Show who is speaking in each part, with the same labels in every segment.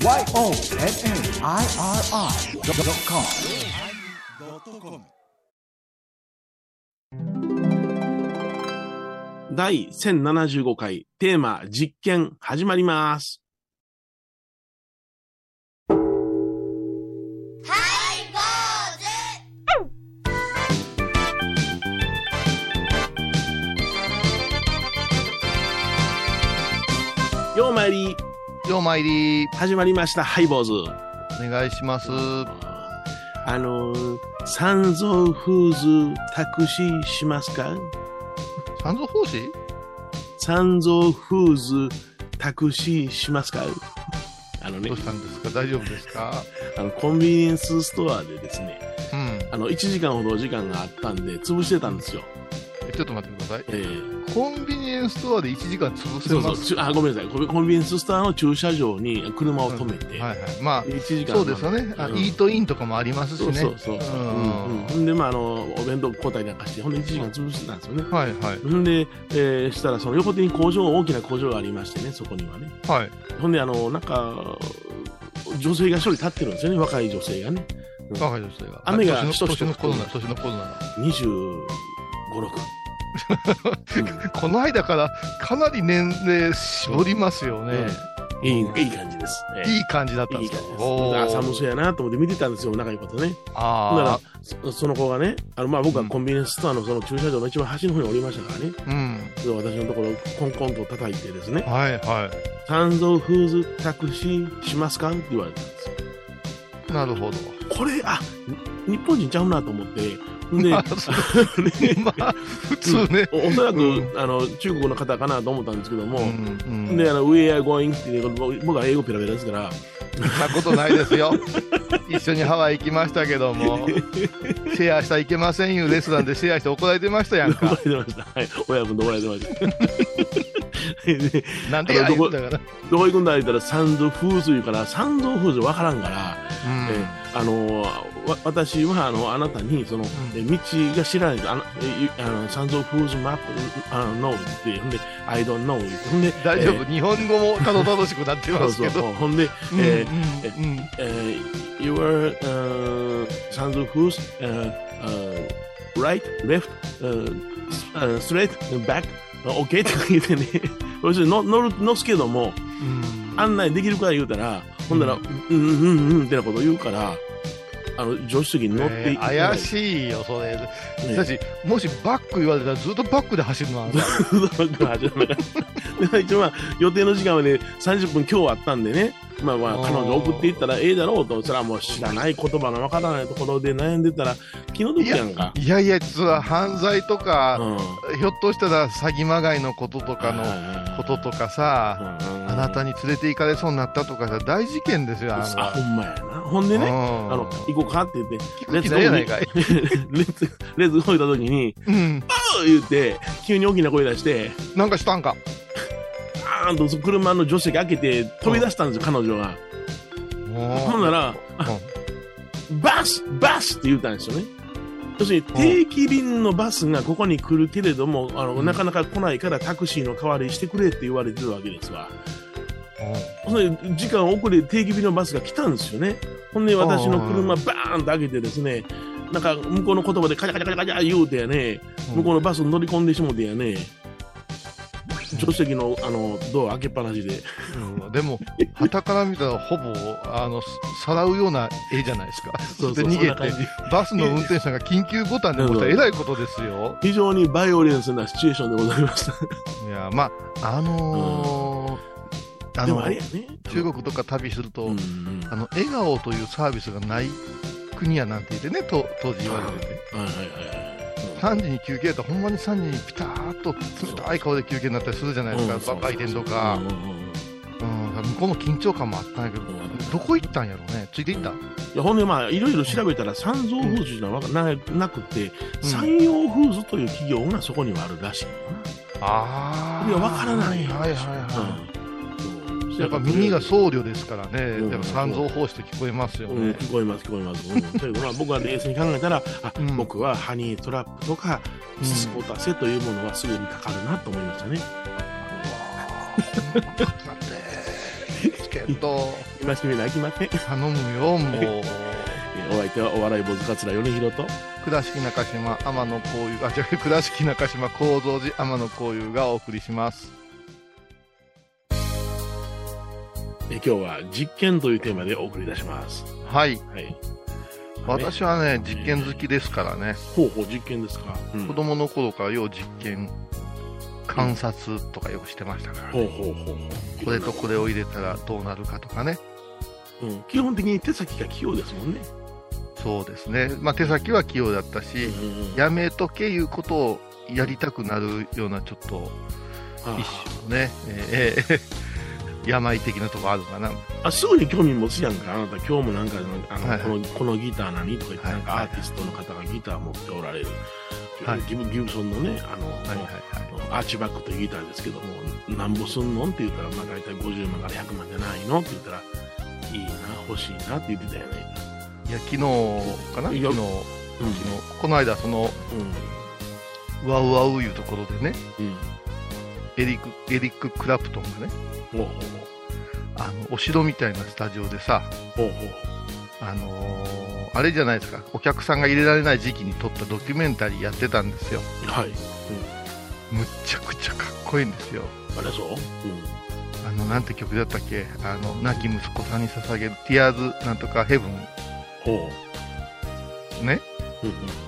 Speaker 1: YONNIRI.com 第1075回テーマ実験始まります。ようまいり、
Speaker 2: ようまいり、
Speaker 1: 始まりました、ハイボーズ。
Speaker 2: お願いします。
Speaker 1: あのー、三蔵フーズタクシーしますか？
Speaker 2: 三蔵法師
Speaker 1: 三蔵フーズタクシーしますか？あのね。
Speaker 2: どう、したんですか？大丈夫ですか？
Speaker 1: あの、コンビニエンスストアでですね、
Speaker 2: うん。
Speaker 1: あの、1時間ほどお時間があったんで、潰してたんですよ。
Speaker 2: えちょっと待ってください。
Speaker 1: えー
Speaker 2: コンビニエンスストアで1時間潰せ
Speaker 1: そうそう
Speaker 2: ます。
Speaker 1: ちゅあ、ごめんなさい。コンビニエンスストアの駐車場に車を止めて、
Speaker 2: はいはい。まあ、
Speaker 1: 1時間
Speaker 2: そうですよね。あ
Speaker 1: うん
Speaker 2: イートインとかもありますしね。
Speaker 1: そうそうそう。
Speaker 2: う
Speaker 1: うんんうん。で、まあ、あの、お弁当交代なんかして、ほんで1時間潰してたんですよね。
Speaker 2: はいはい。
Speaker 1: ほんで、えーしたら、その横手に工場、大きな工場がありましてね、そこにはね。
Speaker 2: はい。
Speaker 1: ほんで、あの、なんか、女性が一人立ってるんですよね、若い女性がね。
Speaker 2: 若い女性が。
Speaker 1: 雨が
Speaker 2: 年の
Speaker 1: しとしと
Speaker 2: 年の頃な、年の頃なら。
Speaker 1: 25、6。
Speaker 2: この間からかなり年齢絞りますよね。
Speaker 1: いい、いい感じです。えー
Speaker 2: いい感じだったん
Speaker 1: いい
Speaker 2: ですか
Speaker 1: 感じです。あ寒そうやなと思って見てたんですよ、仲いいことね。ほんなら
Speaker 2: あ
Speaker 1: そ、その子がね、あの、まあ、僕はコンビニエンスストアのその駐車場の一番端の方におりましたからね。
Speaker 2: あ。うん。
Speaker 1: で私のところ、コンコンと叩いてですね、
Speaker 2: はいは
Speaker 1: 三蔵フーズタクシーしますか？って言われたんですよ。
Speaker 2: い。なるほど。
Speaker 1: これ、あ、に日本人ちゃうなと思って、んで、
Speaker 2: まあ 普通ね。
Speaker 1: おおそらく、
Speaker 2: うん
Speaker 1: あの、中国の方かなと思ったんですけども、
Speaker 2: うんうん
Speaker 1: で、あの、Where are going? っていう僕僕は英語ペラペラですから、
Speaker 2: そんなことないですよ。一緒にハワイ行きましたけども、シェアしたらいけませんよ、レストランでシェアして怒られてましたやん
Speaker 1: 怒ら
Speaker 2: か。
Speaker 1: れてました。はい。親分と怒られてました。で
Speaker 2: なんら。
Speaker 1: どこ行くんだ言ったら、サンドフーズ言うから、サンドフーズわからんから、えあのわ私はあのあなたにその、え道が知らないとあのあのサンドフーズマップあの No ってほんで I don't know ってほんで
Speaker 2: 大丈夫、
Speaker 1: え
Speaker 2: 日本語もたどたどしくなって
Speaker 1: ー
Speaker 2: ますけど。
Speaker 1: ほんで、
Speaker 2: うん
Speaker 1: え
Speaker 2: うんうん。
Speaker 1: えー Your、uh, サンドフーズ、uh, uh, right left、uh, uh, straight back OK って言ってね。そして乗乗る乗すけども
Speaker 2: うん。
Speaker 1: 案内できるから言うたら、ほんなら、
Speaker 2: う
Speaker 1: うんん、うん、うん、うんってなこと言うから、あの、助手席に乗って
Speaker 2: えー怪
Speaker 1: い。
Speaker 2: しいよ、それ。
Speaker 1: ね
Speaker 2: だし、もしバック言われたらずっとバックで走るのあんた
Speaker 1: で一応まあ、予定の時間まで30分今日あったんでね、まあまあ、彼女送っていったらええだろうと、それはもう知らない言葉のわからないところで悩んでたら、気の毒やんか。
Speaker 2: いやいや、実は犯罪とか、
Speaker 1: うん。
Speaker 2: ひょっとしたら詐欺まがいのこととかのこととかさ、あなた
Speaker 1: に、
Speaker 2: に連れて行かれそうになったとかさ、大事件ですよ、あん
Speaker 1: あ、ほんまやな。ほんでね、
Speaker 2: ね、
Speaker 1: あの、行こうかって言って、
Speaker 2: 聞く気ないやないかい。
Speaker 1: レッツ、レッツゴー言った時に、
Speaker 2: うん。
Speaker 1: あー言って、急に大きな声出して、
Speaker 2: なんかしたんか？
Speaker 1: バーンと車の助手席開けて飛び出したんですよ、彼女が。ほんなら、バスバスって言ったんですよね。要するに定期便のバスがここに来るけれども、あの、
Speaker 2: うん。
Speaker 1: なかなか来ないからタクシーの代わりにしてくれって言われてるわけですわ。それで時間遅れ定期便のバスが来たんですよね。ほんで私の車バーンと開けてですね、なんか向こうの言葉でカチャカチャカチャカチャ言うてやね、向こうのバスに乗り込んでしもてやね、助手席のあのドア開けっぱなしで。
Speaker 2: うんでも、旗から見たらほぼ、あの、さらうような絵じゃないですか。
Speaker 1: そうそう
Speaker 2: で逃げてバスの運転手さんが緊急ボタンで押したらえらいことですよ。
Speaker 1: 非常にバイオレンスなシチュエーションでございました。
Speaker 2: いや、まあ、あのーあの
Speaker 1: でもあれやね。
Speaker 2: 中国とか旅すると、
Speaker 1: うんうん
Speaker 2: あの、笑顔というサービスがない国やなんて言ってね、と当時言われてて。
Speaker 1: はいはいはいはい。
Speaker 2: 3時に休憩やった。らほんまに3時にピターッと冷たい顔で休憩になったりするじゃないですか、売店とか
Speaker 1: うん、うんうん
Speaker 2: うん、向こうの緊張感もあったんやけど、どこ行ったんやろうね、ついていった？
Speaker 1: いやほんでまあいろいろ調べたら三蔵フーズじゃなななくて、
Speaker 2: うん。
Speaker 1: 山陽フーズという企業がそこにはあるらしいよ
Speaker 2: あ
Speaker 1: いやわからない
Speaker 2: はいはいはいやっぱ耳が僧侶ですからね、
Speaker 1: うん
Speaker 2: やっぱ三蔵法師と聞こえますよ
Speaker 1: うん、
Speaker 2: ね。
Speaker 1: 聞こえます聞こえます、うん、だけどまあ僕は冷静に考えたらあ、
Speaker 2: うん
Speaker 1: 僕はハニートラップとか
Speaker 2: うん
Speaker 1: スポタセというものはすぐにかかるなと思いましたね、
Speaker 2: だって、つけけど、
Speaker 1: 今しめなあきません。
Speaker 2: 頼むよ、もう。
Speaker 1: え お相手はお笑い坊主桂米広と、
Speaker 2: 倉敷中島天野幸雄、あ、違う、倉敷中島幸三寺天野幸雄がお送りします。
Speaker 1: 今日は実験というテーマでお送りいたします。
Speaker 2: はい。
Speaker 1: はい。
Speaker 2: 私はね、実験好きですからね、
Speaker 1: ほうほう実験ですか。うん
Speaker 2: 子供の頃からよう実験、観察とかよくしてましたから、
Speaker 1: ほうほうほうほう。
Speaker 2: これとこれを入れたらどうなるかとかね。
Speaker 1: うん、基本的に手先が器用ですもんね。
Speaker 2: そうですね。まあ手先は器用だったし、
Speaker 1: うん
Speaker 2: やめとけいうことをやりたくなるようなちょっと
Speaker 1: あ
Speaker 2: 一種のね、えーえー病的なとこあるかな。
Speaker 1: あすぐに興味持つやんか、あなた今日もなんかあの、
Speaker 2: はいはい。
Speaker 1: このこのギター何？とか言って、
Speaker 2: はい
Speaker 1: なんかアーティストの方がギター持っておられる、
Speaker 2: はい。
Speaker 1: ギブギブソンのね、あの、
Speaker 2: はいはいはい。
Speaker 1: アーチバックというギターですけども、なんぼすんの？って言ったら、まあ大体50万から100万じゃないの？って言ったら、いいな、欲しいなって言ってたよね。
Speaker 2: いや、昨日かな？昨日、
Speaker 1: いや
Speaker 2: 昨日、この間、その、
Speaker 1: う
Speaker 2: ワウワウいうところでね、
Speaker 1: ん。うん。
Speaker 2: エリック、エリック・クラプトンがね、
Speaker 1: ほうほ
Speaker 2: あの、お城みたいなスタジオでさ、
Speaker 1: うほう。
Speaker 2: あのーあれじゃないですか、お客さんが入れられない時期に撮ったドキュメンタリーやってたんですよ。
Speaker 1: はい。
Speaker 2: むっちゃくちゃかっこいいんですよ。
Speaker 1: あれそう？うん。
Speaker 2: あの、なんて曲だったっけ？あの、亡き息子さんに捧げる、ティアーズなんとかヘブン、
Speaker 1: ほう。
Speaker 2: ね、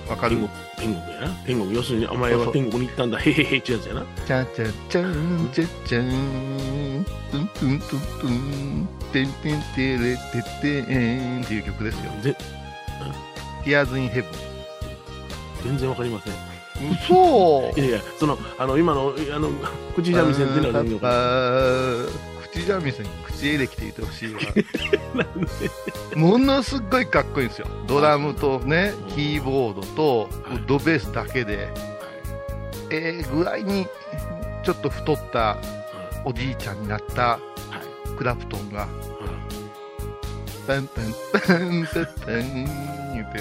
Speaker 2: わかる？
Speaker 1: 天国、天国やな。天国、要するに、お前は天国に行ったんだ、へへへってやつやな。
Speaker 2: チャチャチャンチャチャントゥントゥントゥントゥンテンテンテレテテンっていう曲ですよ。
Speaker 1: ぜ
Speaker 2: ティアーズ・イン・ヘブ
Speaker 1: 全然わかりません。
Speaker 2: ン。嘘
Speaker 1: いやいや、その、あの、今の、あの、口三味線っていうのは全然わか
Speaker 2: 口三味線、口エレキって言ってほしいわ。ものすっごいかっこいいんですよ。ドラムとね、キーボードと
Speaker 1: はい
Speaker 2: ウッドベースだけで、ええ具合にちょっと太ったおじいちゃんになった
Speaker 1: はい。
Speaker 2: クラプトンが、
Speaker 1: はい
Speaker 2: パンパンパンパンパン言う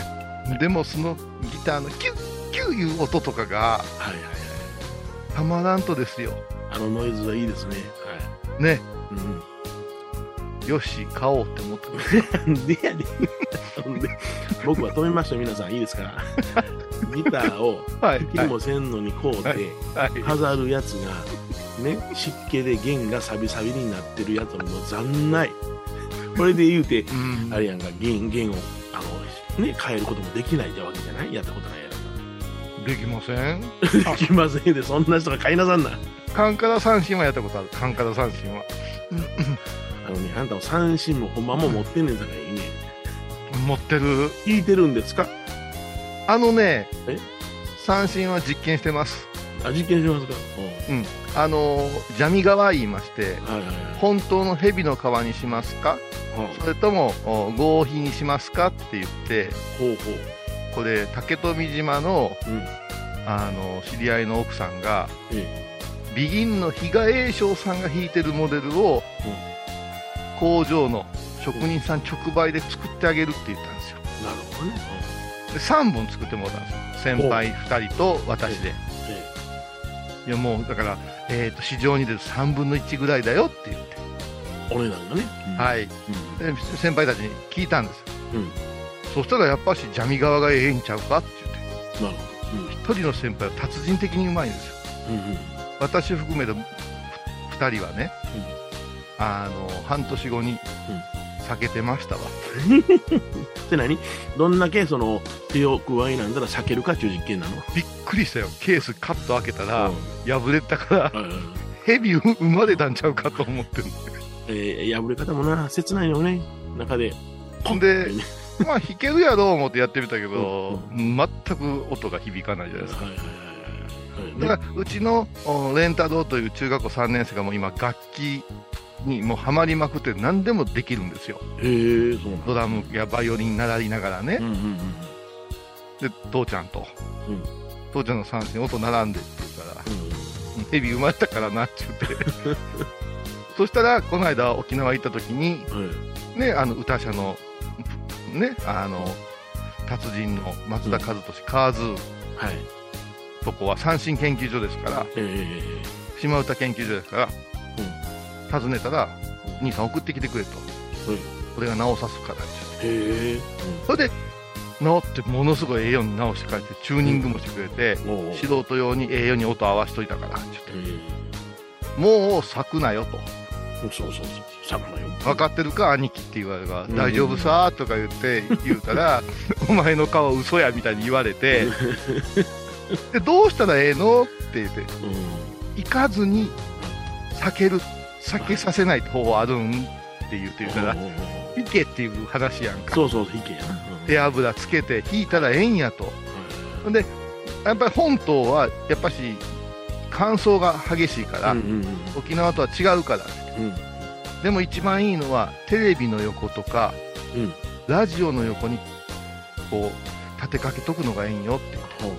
Speaker 2: て、でもそのギターのキュッキュッいう音とかが。たまらんとですよ。
Speaker 1: あのノイズはいいですね。はい。
Speaker 2: ね、
Speaker 1: うん。
Speaker 2: よし、買おうって思って
Speaker 1: でやねん。ほんで僕は止めましたよ、皆さん。いいですか ギターを
Speaker 2: はい、
Speaker 1: もせんのにこうて、
Speaker 2: はい。
Speaker 1: 飾るやつが、ね、湿気で弦がサビサビになってるやつはもう残ない。これで言うて、
Speaker 2: うん
Speaker 1: あれやんか、弦、弦を、あの、ね、変えることもできないってわけじゃない？やったことないやろ。
Speaker 2: できません
Speaker 1: できませんで、そんな人が買いなさんな。
Speaker 2: カンカラ三振はやったことある。カンカラ三振は。
Speaker 1: あのね、あんたも三振もほんまも持ってんねんさかいいね。
Speaker 2: 持ってる。
Speaker 1: 弾いてるんですか？
Speaker 2: あのね
Speaker 1: え、
Speaker 2: 三振は実験してます。
Speaker 1: あ、実験しますか？
Speaker 2: うん。あのー、ジャミ革言いまして、
Speaker 1: うん。はいはいはい。
Speaker 2: 本当の蛇の皮にしますか？それともお合皮にしますか？って言って、
Speaker 1: ほうほう。
Speaker 2: これ、竹富島の、
Speaker 1: うん。
Speaker 2: あの、知り合いの奥さんが、
Speaker 1: え
Speaker 2: ビギンの比嘉栄翔さんが弾いてるモデルを、工場の職人さん直売で作ってあげるって言ったんですよ。
Speaker 1: え。なるほどね。
Speaker 2: で3本作ってもらったんですよ。先輩2人と私で。
Speaker 1: え
Speaker 2: いやもうだから、えー、と市場に出る3分の1ぐらいだよって言って、
Speaker 1: え。お値段がね。
Speaker 2: はい、
Speaker 1: い。
Speaker 2: で先輩たちに聞いたんですよ、
Speaker 1: うん。
Speaker 2: そしたらやっぱしジャミ側がええんちゃうかって言って
Speaker 1: なるほど。うん。
Speaker 2: 一人の先輩は達人的にうまいんですよ
Speaker 1: うんうん。
Speaker 2: 私含めて2人はね、あの半年後に避けてましたわ、
Speaker 1: で何？どんだけその手を加えなんだら避けるかっていう実験なの？
Speaker 2: びっくりしたよ。ケースカッと開けたら、
Speaker 1: うん。
Speaker 2: 破れたから
Speaker 1: はいはいはい。
Speaker 2: ヘビ生まれたんちゃうかと思ってる
Speaker 1: えー、破れ方もな、切ないよね。中で。
Speaker 2: ほんでまあ弾けるやろう思ってやってみたけど、全く音が響かないじゃないですか。
Speaker 1: はいはいはいはい。はい。
Speaker 2: だからうちのおレンタドーという中学校3年生がもう今楽器にもうハマりまくって何でもできるんですよ。
Speaker 1: へえそう
Speaker 2: ドラムやバイオリン習いながらね。
Speaker 1: うん、うんうん。
Speaker 2: で父ちゃんと、
Speaker 1: うん。
Speaker 2: 父ちゃんの三振音並んでって言うから。
Speaker 1: うん「
Speaker 2: ヘビ生まれたからな」って言って。そしたらこの間沖縄行った時に
Speaker 1: はい。
Speaker 2: ねあの歌者のねあの達人の松田和俊カーズ。ー
Speaker 1: はい。
Speaker 2: とこは三振研究所ですから。
Speaker 1: ええ。
Speaker 2: 島唄研究所ですから、訪ねたら、兄さん送ってきてくれと。
Speaker 1: はい
Speaker 2: 俺が直さすからって
Speaker 1: へえ。
Speaker 2: それで、直ってものすごいええように直して帰って、チューニングもしてくれて、
Speaker 1: うん。
Speaker 2: 素人用にええように音合わしといたからって言っ
Speaker 1: へ
Speaker 2: て、
Speaker 1: え。
Speaker 2: もう咲くなよと。
Speaker 1: そうそうそう。さくなよ。
Speaker 2: 分かってるか、兄貴って言われるから、
Speaker 1: うん
Speaker 2: 大丈夫さーとか言って、言うたら、お前の顔嘘やみたいに言われて、でどうしたらええのって言って、
Speaker 1: うん。
Speaker 2: 行かずに避ける、避けさせない方法あるんって言って言ったら、
Speaker 1: おうおうおう
Speaker 2: 行けっていう話やんか。
Speaker 1: そうそう、いけやん
Speaker 2: 手油つけて引いたらええんやと。ほんで、やっぱり本島は、やっぱし、乾燥が激しいから、
Speaker 1: うんうん
Speaker 2: 沖縄とは違うから。
Speaker 1: うん。うん。
Speaker 2: でも一番いいのは、テレビの横とか、
Speaker 1: うん
Speaker 2: ラジオの横に、こう、立てかけとくのがええんよって。
Speaker 1: ほうう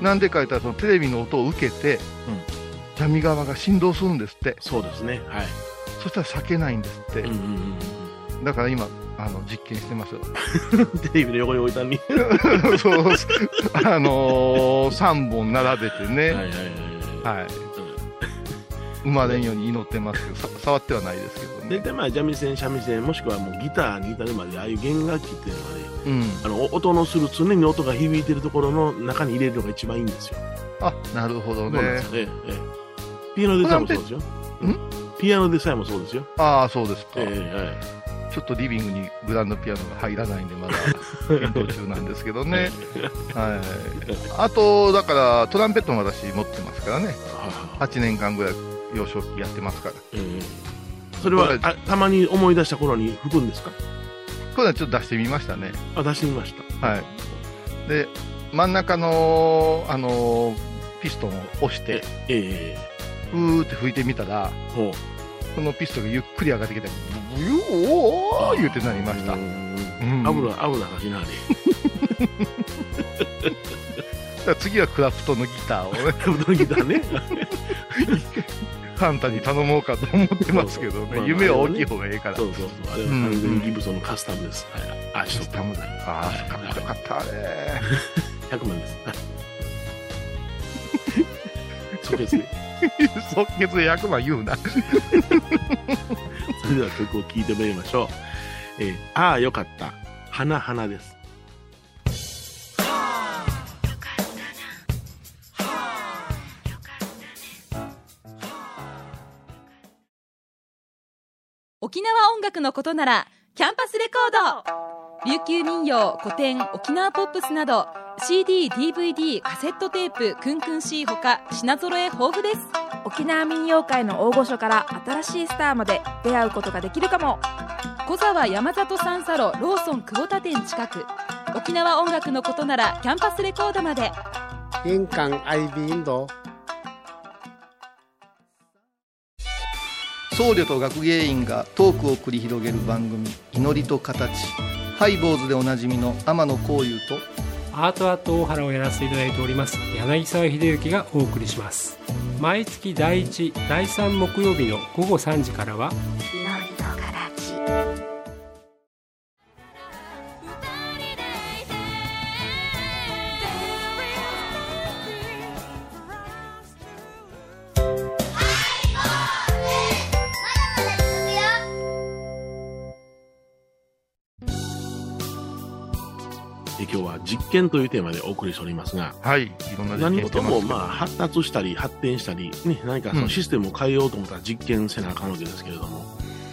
Speaker 1: ん
Speaker 2: なんでか言ったら、そのテレビの音を受けて、闇側が振動するんですって。
Speaker 1: そうですね。はい。
Speaker 2: そしたら避けないんですって。
Speaker 1: うんうんうん
Speaker 2: だから今、あの、実験してますよ。
Speaker 1: うん。テレビの横に置いたのに。
Speaker 2: そう、あのー、3本並べてね、
Speaker 1: はいはいはい。
Speaker 2: はい。生まれんように祈ってますけど、さ触ってはないですけど
Speaker 1: 大
Speaker 2: ね。
Speaker 1: 体まあ三味線三味線もしくはもうギターに至るまでああいう弦楽器っていうのはね
Speaker 2: うん。
Speaker 1: あの音のする常に音が響いてるところの中に入れるのが一番いいんですよ。
Speaker 2: あ、なるほど
Speaker 1: そうなんで
Speaker 2: ね。
Speaker 1: すよええええピアノでさえもそうですよ。
Speaker 2: ん？
Speaker 1: ピアノでさえもそうですよ。
Speaker 2: ああ、そうですか。
Speaker 1: えええ
Speaker 2: ちょっとリビングにグランドピアノが入らないんで、まだ 検討中なんですけど
Speaker 1: え
Speaker 2: ね。はい。あと、だから、トランペットも私持ってますからね。
Speaker 1: は
Speaker 2: 8年間ぐらい幼少期やってますから。
Speaker 1: ええそれはあたまに思い出した頃に吹くんですか？
Speaker 2: これはちょっと出してみましたね。
Speaker 1: あ出してみました。
Speaker 2: はい。で、真ん中の、あのピストンを押して、
Speaker 1: ええ
Speaker 2: ふーって吹いてみたら、そのピストンがゆっくり上がってきて、ブユーおー言うてなりました。
Speaker 1: 危ない危ない話なあ
Speaker 2: 次はクラフトのギターをね、
Speaker 1: カブトギターね。
Speaker 2: カンタに頼もうかと思ってますけど
Speaker 1: そうそう
Speaker 2: ね、夢は大きい方がええから。
Speaker 1: そうそうそう。あれは
Speaker 2: うん
Speaker 1: 完全にギブソンのカスタムです。はい。あ、一つ
Speaker 2: タムだ。ああ、かっこよかった、あれ。
Speaker 1: 100万です。はい即決で。
Speaker 2: 即決で100万言うな。
Speaker 1: それでは曲を聴いてもらいましょう。えー、ああ、よかった。花花です。
Speaker 3: 沖縄音楽のことならキャンパスレコード琉球民謡古典沖縄ポップスなど CD、DVD、カセットテープクンクン C ほか品揃え豊富です。
Speaker 4: 沖縄民謡界の大御所から新しいスターまで出会うことができるかも。
Speaker 3: 小沢山里三佐路ローソン久保田店近く。沖縄音楽のことならキャンパスレコードまで。
Speaker 5: 印港 IB 印度
Speaker 2: 僧侶と学芸員がトークを繰り広げる番組「祈りと形」ハイボーズでおなじみの天野幸雄と
Speaker 6: アートアート大原をやらせていただいております柳沢秀幸がお送りします。毎月第1第3木曜日の午後3時からは
Speaker 1: 験というテーマでお送りしておりますが、
Speaker 2: はいいろんな
Speaker 1: 何事も
Speaker 2: ま
Speaker 1: あ発達したり発展したり、ね、何かそのシステムを変えようと思ったら実験せなあかんわけですけれども、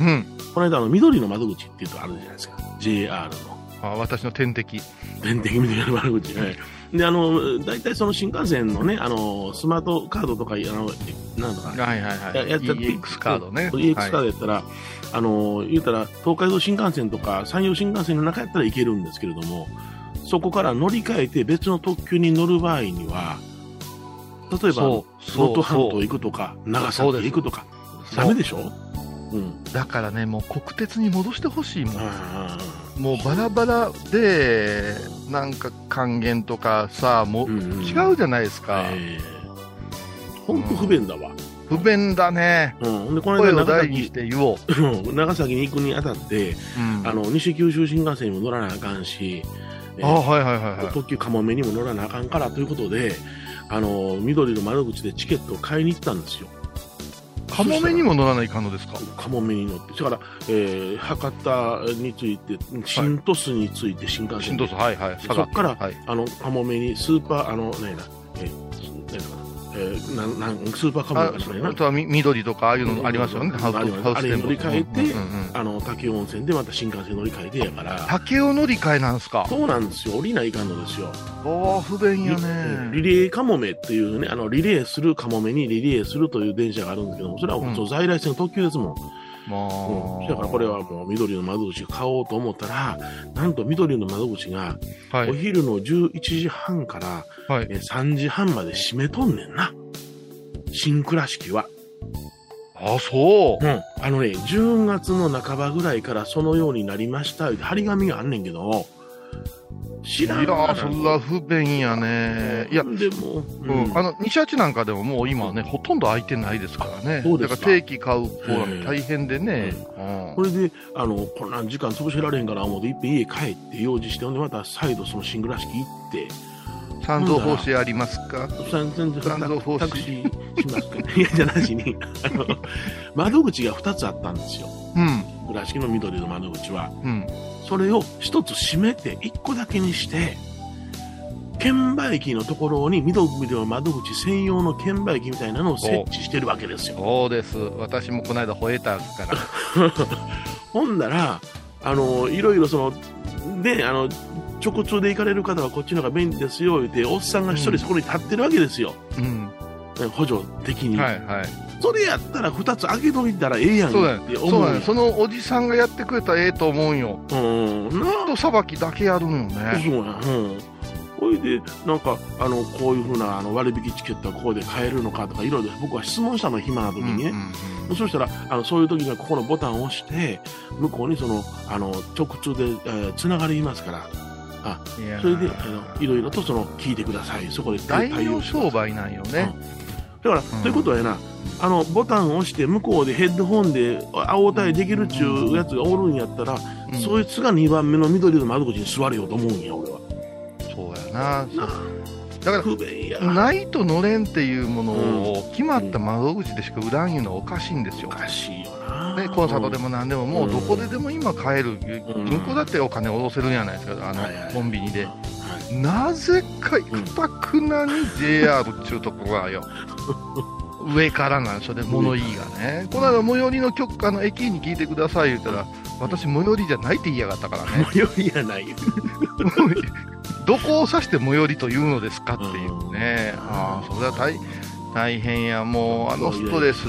Speaker 2: うん。
Speaker 1: この間あの緑の窓口っていうとあるじゃないですか。JR の。
Speaker 2: あ私の天敵。
Speaker 1: 電的緑の窓口。はい。で、あの、大体その新幹線のね、あの、スマートカードとか、あの、なんとか、
Speaker 2: はいはいはい。
Speaker 1: ややった
Speaker 2: EX カードね。
Speaker 1: EX カード
Speaker 2: はい。
Speaker 1: やったら、あの、言うたら、東海道新幹線とか山陽新幹線の中やったらいけるんですけれども、そこから乗り換えて別の特急に乗る場合には、例えば、能登半島行くとか、長崎行くとか、ダメでしょ？う。ん。
Speaker 2: だからねもう国鉄に戻してほしいもん。
Speaker 1: あ
Speaker 2: もうバラバラでなんか還元とかさもう違うじゃないです
Speaker 1: あ、
Speaker 2: か、
Speaker 1: えー、ほんと不便だわ。
Speaker 2: 不便だね。
Speaker 1: うん。で、この
Speaker 2: 声
Speaker 1: 間長
Speaker 2: を大にし
Speaker 1: 崎、
Speaker 2: て言おう、
Speaker 1: うん。長崎に行くにあたって、
Speaker 2: うん。
Speaker 1: あの、西九州新幹線にも乗らなあかんし、えー
Speaker 2: あはいはいはいはい
Speaker 1: 特急かもめにも乗らなあかんからということで、あの、緑の窓口でチケットを買いに行ったんですよ。
Speaker 2: あカモメにも乗らないかんのですか？
Speaker 1: カモメに乗って、それから、えー、博多について、新鳥栖について新幹線で、
Speaker 2: 新鳥栖、はいはい。
Speaker 1: そっから、
Speaker 2: はい。
Speaker 1: あの、カモメにスーパー、あの、何やな、えー、なん、なん、スーパーカモメ
Speaker 2: あ
Speaker 1: かな、
Speaker 2: あとはみ緑とかああいうのありますよね、
Speaker 1: うん
Speaker 2: ハウスハウステンボ
Speaker 1: あれ乗り換えて
Speaker 2: うんうんうん。
Speaker 1: あの、竹温泉でまた新幹線乗り換えてやから、
Speaker 2: 竹雄乗り換えなんですか？
Speaker 1: そうなんですよ、降りないかんのですよ。
Speaker 2: ああ、不便や
Speaker 1: リ
Speaker 2: ね。
Speaker 1: リレーカモメっていうね、あの、リレーするカモメにリレーするという電車があるんですけども、それはう
Speaker 2: ん。
Speaker 1: 在来線の特急ですもん。
Speaker 2: ま
Speaker 1: うん。だからこれはもう緑の窓口買おうと思ったら、なんと緑の窓口が。お昼の11時半から
Speaker 2: はい。
Speaker 1: え3時半まで閉めとんねんな。新倉敷は。
Speaker 2: あ、そう。
Speaker 1: うん。あのね、10月の半ばぐらいからそのようになりました。張り紙があんねんけど、知
Speaker 2: いや
Speaker 1: らんがな
Speaker 2: ー、そんな不便やね。いや、
Speaker 1: でも、
Speaker 2: うん、あの西八なんかでももう今ね、ほとんど空いてないですからね。
Speaker 1: そうですか
Speaker 2: だから定期買う方なんて大変でね。
Speaker 1: これで、あの、こんな時間潰せられへんから思って、いっぺん家帰って用事して、ほんでまた再度その新倉敷行って、
Speaker 2: うん三蔵法師ありますか？三蔵法師
Speaker 1: タクシーしますか？いや、じゃなしに、あの、窓口が2つあったんですよ。
Speaker 2: うん。
Speaker 1: 倉敷の緑の窓口は。
Speaker 2: うん。
Speaker 1: それを1つ閉めて、1個だけにして、券売機のところに緑の窓口専用の券売機みたいなのを設置してるわけですよ。
Speaker 2: そうです。私もこの間吠えたから。
Speaker 1: ほんなら、あの、いろいろその、で、あの、直通で行かれる方はこっちの方が便利ですよ、言って、おっさんが一人そこに立ってるわけですよ。
Speaker 2: うん。
Speaker 1: ね補助的に。
Speaker 2: はいはい。
Speaker 1: それやったら2つ開けといたらええやん
Speaker 2: そうだよ
Speaker 1: って。思う
Speaker 2: そう。そのおじさんがやってくれたらええと思うんよ。
Speaker 1: うん。な
Speaker 2: とさばきだけやるのよ
Speaker 1: そう
Speaker 2: ね。
Speaker 1: や。うん。ほいで、なんか、あの、こういうふうなあの割引チケットはここで買えるのかとか、いろいろ僕は質問したの、暇な時にね。
Speaker 2: うんうん
Speaker 1: そしたら、あの、そういう時にはここのボタンを押して、向こうにその、あの、直通で、えー、つながりますから、
Speaker 2: うんいやー
Speaker 1: それで、あの、いろいろとその、聞いてください。そこで
Speaker 2: 大
Speaker 1: 対応
Speaker 2: 量商売なんよね。
Speaker 1: だから、ということはやな、あの、ボタンを押して、向こうでヘッドホンで青対できるっちゅうやつがおるんやったら、
Speaker 2: うん
Speaker 1: そいつが2番目の緑の窓口に座れようと思うんや、俺は。
Speaker 2: そうやな。
Speaker 1: な
Speaker 2: だから
Speaker 1: 不便や。
Speaker 2: ないと乗れんっていうものを決まった窓口でしか売らんいうのはおかしいんですよ
Speaker 1: お。かしいよな。
Speaker 2: ね、コンサートでも何でももうどこででも今買える、
Speaker 1: うん
Speaker 2: 銀行だってお金下ろせるんじゃないですか、あのコンビニで。
Speaker 1: はい
Speaker 2: なぜか、かたくなに JR っちゅうとこがよ。上からなんですよね、物言いがね。この間、最寄りの局あの駅に聞いてください言ったら、私、最寄りじゃないって言いやがったからね。
Speaker 1: 最寄りやない。
Speaker 2: どこを指して最寄りというのですかっていうね。
Speaker 1: うん
Speaker 2: ああ、それは大大変や、もう、あのストレス。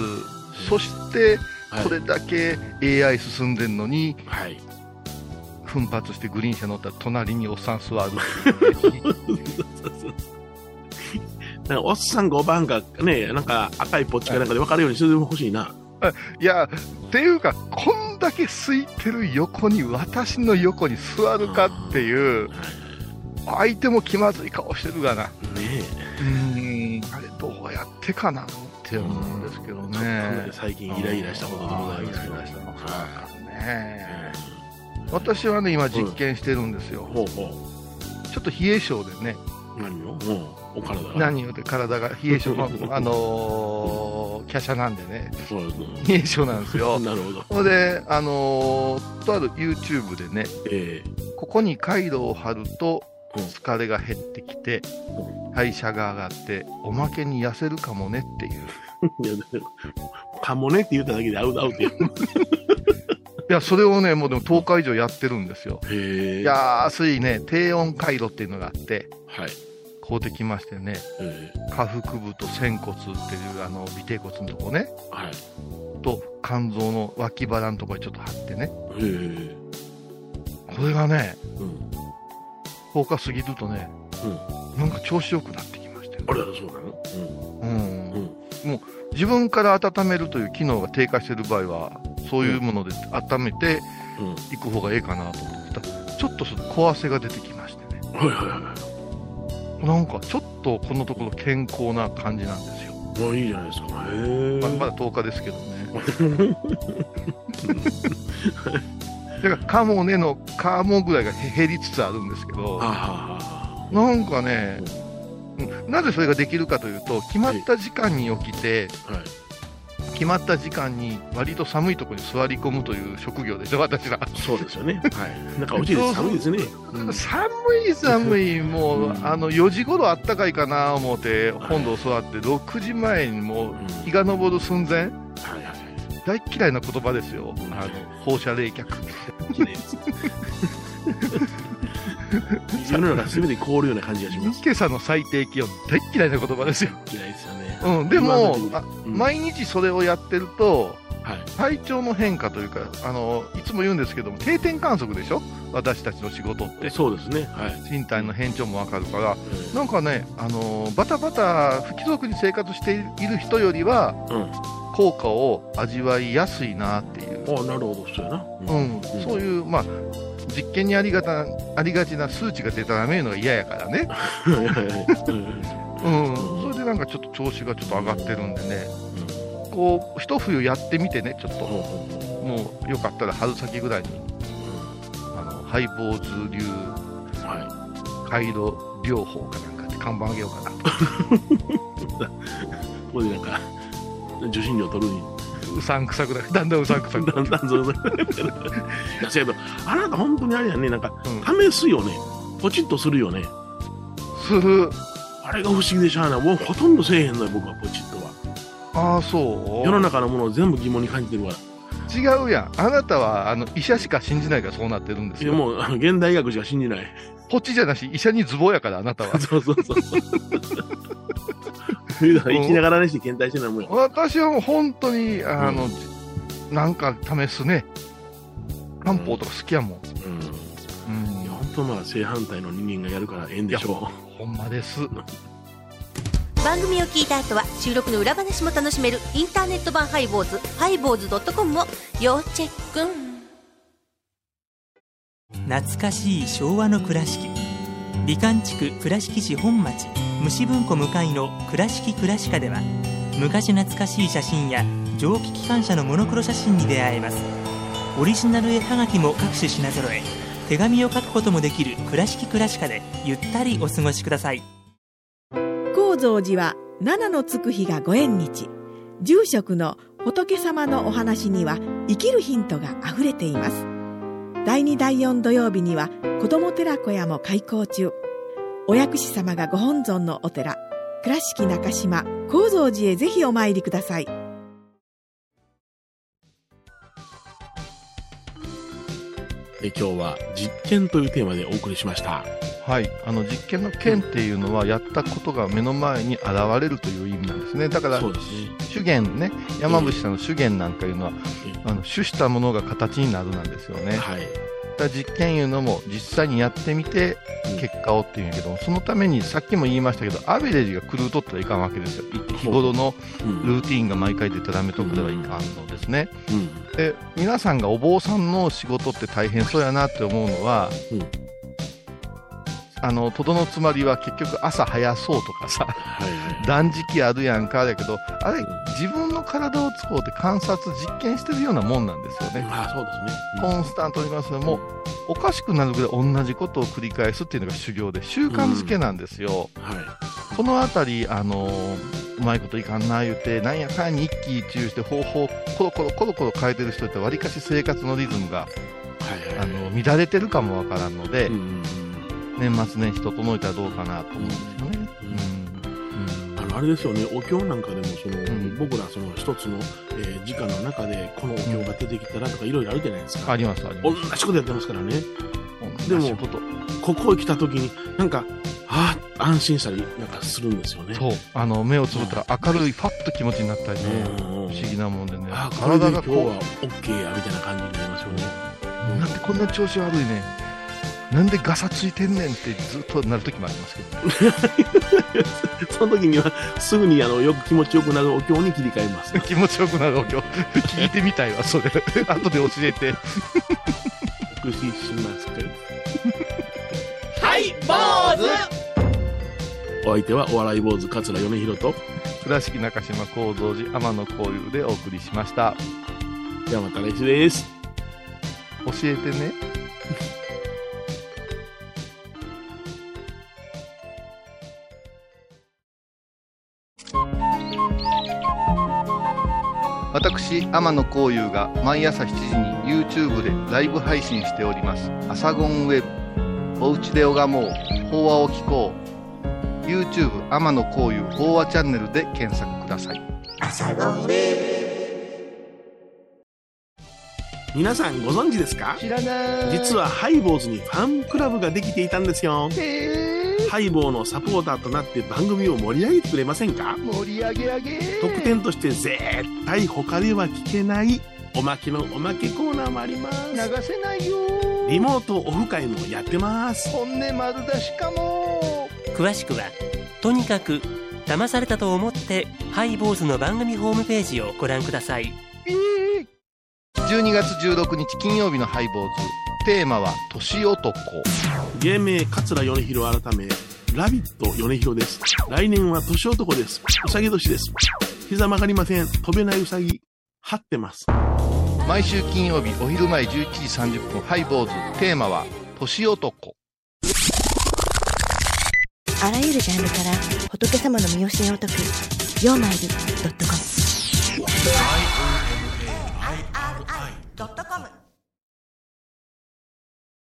Speaker 2: そして、
Speaker 1: はい
Speaker 2: これだけ AI 進んでんのに、
Speaker 1: はい。
Speaker 2: 奮発してグリーン車乗ったら隣におっさん座るっていうね
Speaker 1: なんかおっさん5番か、ね、なんか赤いポッチかなんかで分かるようにしてほしいな。
Speaker 2: いや、っていうか、こんだけ空いてる横に、私の横に座るかっていう、相手も気まずい顔してるがな。
Speaker 1: ね
Speaker 2: うーん、あれどうやってかなって思うんですけど
Speaker 1: え。
Speaker 2: ね。
Speaker 1: 最近イライラしたことでございますけど。
Speaker 2: イライラしたのか
Speaker 1: は
Speaker 2: ね私はね、今実験してるんですよ。
Speaker 1: ほうほ
Speaker 2: ちょっと冷え性でね、
Speaker 1: う。何を？うん。お体が。
Speaker 2: 何言うて体が冷え性、ま ああのー、華奢なんでね、
Speaker 1: そうですね。
Speaker 2: 冷え性なんですよ。
Speaker 1: なるほど。
Speaker 2: ほんで、あのーとある YouTube でね、
Speaker 1: え
Speaker 2: ここに回路を貼ると
Speaker 1: うん
Speaker 2: 疲れが減ってきて、代謝が上がって、おまけに痩せるかもねっていう。
Speaker 1: え いかもねって言っただけでアウトアウトや。
Speaker 2: いや、それをね、もうでも10日以上やってるんですよ。安いね、低温回路っていうのがあって、
Speaker 1: はい。
Speaker 2: こうできましてね、
Speaker 1: え
Speaker 2: 下腹部と仙骨っていうあの尾てい骨のとこね、
Speaker 1: えはい。
Speaker 2: と肝臓の脇腹のとこにちょっと貼ってね、
Speaker 1: へえ。
Speaker 2: これがね、
Speaker 1: うん。
Speaker 2: 10日過ぎるとね、なんか調子よくなってきましたよ。
Speaker 1: あれ、そうなの？
Speaker 2: うん
Speaker 1: うん。
Speaker 2: もう自分から温めるという機能が低下している場合は、そういうもので温めて
Speaker 1: うん。うん。
Speaker 2: いく方がええかなと思ってたらちょっとその小汗が出てきましてね。
Speaker 1: はいはいは
Speaker 2: なんかちょっとこのところ健康な感じなんですよ。
Speaker 1: い。まあいいじゃないですか。へえ。
Speaker 2: ままだ10日ですけどね。だからカモネのカモぐらいが減りつつあるんですけど
Speaker 1: は、あ、はあは
Speaker 2: なんかね、うんなぜそれができるかというと、決まった時間に起きて、
Speaker 1: あ、はい。
Speaker 2: 決まった時間に割と寒いところに座り込むという職業でしょ、私ら。
Speaker 1: そうですよね。はい。なんかおちです。寒いですね。うん
Speaker 2: 寒い寒い、もう、
Speaker 1: うん
Speaker 2: あの4時頃あったかいかな思って、本堂座って、6時前にもう日が昇る寸前、
Speaker 1: はいはい
Speaker 2: 大嫌いな言葉ですよ、あの放射冷却。
Speaker 1: 世の中すべて凍るような感じがします。
Speaker 2: 今朝の最低気温、大嫌いな言葉ですよ。
Speaker 1: 嫌いですよね。
Speaker 2: うん、でも
Speaker 1: うん。
Speaker 2: 毎日それをやってると、
Speaker 1: はい。
Speaker 2: 体調の変化というかあの、いつも言うんですけども、定点観測でしょ、私たちの仕事って。
Speaker 1: そうですね。はい。
Speaker 2: 身体の変調もわかるから、なんかね、あのバタバタ不規則に生活している人よりは、
Speaker 1: うん。
Speaker 2: 効果を味わいやすいなっていう、
Speaker 1: あなるほど、そうやな。
Speaker 2: うん。そう
Speaker 1: う
Speaker 2: いう、まあ、実験にありがたありがちな数値が出たらめるのが嫌やからね、
Speaker 1: うん
Speaker 2: なんかちょっと調子がちょっと上がってるんでね、こう、一冬やってみてね、ちょっと、もうよかったら春先ぐらいに、あのハイボーズ流
Speaker 1: は
Speaker 2: 回路療法かなんかって看板あげようかな。
Speaker 1: い。ここでなんか、受信料取るに。
Speaker 2: うさんくさくなる、だんだんうさんくさくなる。
Speaker 1: だんだんそうそう。いや、せやけど、あなた本当にあれやね、なんか、
Speaker 2: うん
Speaker 1: 試すよね。ポチッとするよね。
Speaker 2: する。
Speaker 1: あれが不思議でしゃあない。もうほとんどせえへんのよ、僕はポチッとは。
Speaker 2: ああ、そう？
Speaker 1: 世の中のものを全部疑問に感じてるから。
Speaker 2: 違うやん。あなたは、あの、医者しか信じないからそうなってるんですよ。
Speaker 1: いやもう、あの現代医学しか信じない。
Speaker 2: こっちじゃなし、医者にズボンやから、あなたは。
Speaker 1: そうそうそう。生きながらねして検体してないもんや。
Speaker 2: 私はもう本当に、あの、なんか試すね。漢方とか好きやもん。
Speaker 1: うん。
Speaker 2: うん
Speaker 1: いや、本当まあ、正反対の人間がやるからええんでしょ
Speaker 2: ほんまです。
Speaker 7: 番組を聞いた後は収録の裏話も楽しめるインターネット版ハイボーズハイボーズドットコムを要チェック。
Speaker 8: 懐かしい昭和の倉敷。美観地区倉敷市本町虫文庫向かいの「倉敷倉歯科」では昔懐かしい写真や蒸気機関車のモノクロ写真に出会えます。オリジナル絵はがきも各種品揃え手紙を書くこともできる「倉敷倉歯科」でゆったりお過ごしください。
Speaker 9: 高蔵寺は七のつく日がご縁日。住職の仏様のお話には生きるヒントがあふれています。第2第4土曜日には子ども寺小屋も開校中。お薬師様がご本尊のお寺倉敷中島・高蔵寺へぜひお参りください。
Speaker 1: 今日は実験というテーマでお送りしました。
Speaker 2: はい。あの、実験の件っていうのは、やったことが目の前に現れるという意味なんですね。だから。主言ね、山伏さんの主言なんかいうのは、あの主したものが形になるなんですよね。
Speaker 1: はい。
Speaker 2: だ実験いうのも実際にやってみて
Speaker 1: うん
Speaker 2: 結果をっていうんやけど、そのためにさっきも言いましたけどアベレージが狂うとったらいかんわけですよ日頃の
Speaker 1: うん。
Speaker 2: ルーティンが毎回出たらめとくではいかんのですね、
Speaker 1: うん。
Speaker 2: で皆さんがお坊さんの仕事って大変そうやなって思うのは、
Speaker 1: うん
Speaker 2: あのとどのつまりは結局朝早そうとかさ
Speaker 1: はいはい。
Speaker 2: 断食あるやんかだけどあれ自分の体を使うて観察実験してるようなもんなんですよね、
Speaker 1: まあそうですね。
Speaker 2: コンスタントに言いますも、おかしくなるぐらい同じことを繰り返すっていうのが修行で、習慣づけなんですよ。
Speaker 1: はい。
Speaker 2: このあたり、あのーうまいこといかんな言うて、なんやかんやに一喜一憂して方法をコロコロコロコロ変えてる人って、わりかし生活のリズムが、
Speaker 1: はいはい。
Speaker 2: あの乱れてるかもわからんので、
Speaker 1: うんうんうん
Speaker 2: 年末年始整えたらどうかなと思うんですよね。
Speaker 1: あのあれですよね、お経なんかでもその、
Speaker 2: ん。
Speaker 1: 僕らその一つの、えー時間の中でこのお経が出てきたらとかいろいろあるじゃないですか。
Speaker 2: あります、あり
Speaker 1: 同
Speaker 2: ます。
Speaker 1: じことやってますからね。でも
Speaker 2: こと。
Speaker 1: ここへ来た時に、なんか、ああ、安心したりなんかするんですよね。
Speaker 2: そう、あの、目をつぶったら明るい、ファッと気持ちになったりね、
Speaker 1: うん
Speaker 2: 不思議なもんでね、
Speaker 1: あ
Speaker 2: 体がこう。
Speaker 1: は OK や、みたいな感じになりますよね。
Speaker 2: なんでこんな調子悪いねなんでガサついてんねんってずっとなるときもありますけど、
Speaker 1: その時には、すぐにあの、よく気持ちよくなるお経に切り替えます。
Speaker 2: 気持ちよくなるお経。聞いてみたいわそれ。後で教えて。
Speaker 1: 復習しますか
Speaker 10: はい坊主！
Speaker 1: お相手はお笑い坊主桂米宏と、
Speaker 2: 倉敷中島幸三寺天野幸雄でお送りしました。
Speaker 1: ではまた来週です。
Speaker 2: 教えてね私天野幸雄が毎朝7時に YouTube でライブ配信しております「アサゴンウェブ」「おうちで拝もう。法話を聞こう」YouTube 天野幸雄法話チャンネルで検索ください。
Speaker 1: 皆さんご存知ですか？
Speaker 2: 知らない。
Speaker 1: 実はハイボーズにファンクラブができていたんですよハイボーのサポーターとなって番組を盛り上げてくれませんか？
Speaker 2: 盛り上げ上げ。
Speaker 1: 特典として絶対他では聞けないおまけのおまけコーナーもあります。
Speaker 2: 流せないよ。
Speaker 1: リモートオフ会もやってます。
Speaker 2: 本音丸出しかも。
Speaker 8: 詳しくはとにかく騙されたと思ってハイボーズの番組ホームページをご覧ください。
Speaker 2: 12月16日金曜日のハイボーズテーマは「年男」
Speaker 1: 芸名桂米広改め「ラビット!」米広です。来年は年男です。うさぎ年です。膝曲がりません。飛べないうさぎ。張ってます。
Speaker 2: 毎週金曜日お昼前11時30分ハイボーズ。テーマは「年男」
Speaker 10: あらゆるジャンルから仏様の身教えを解く「曜マイル .com」「IOMAIRI.com」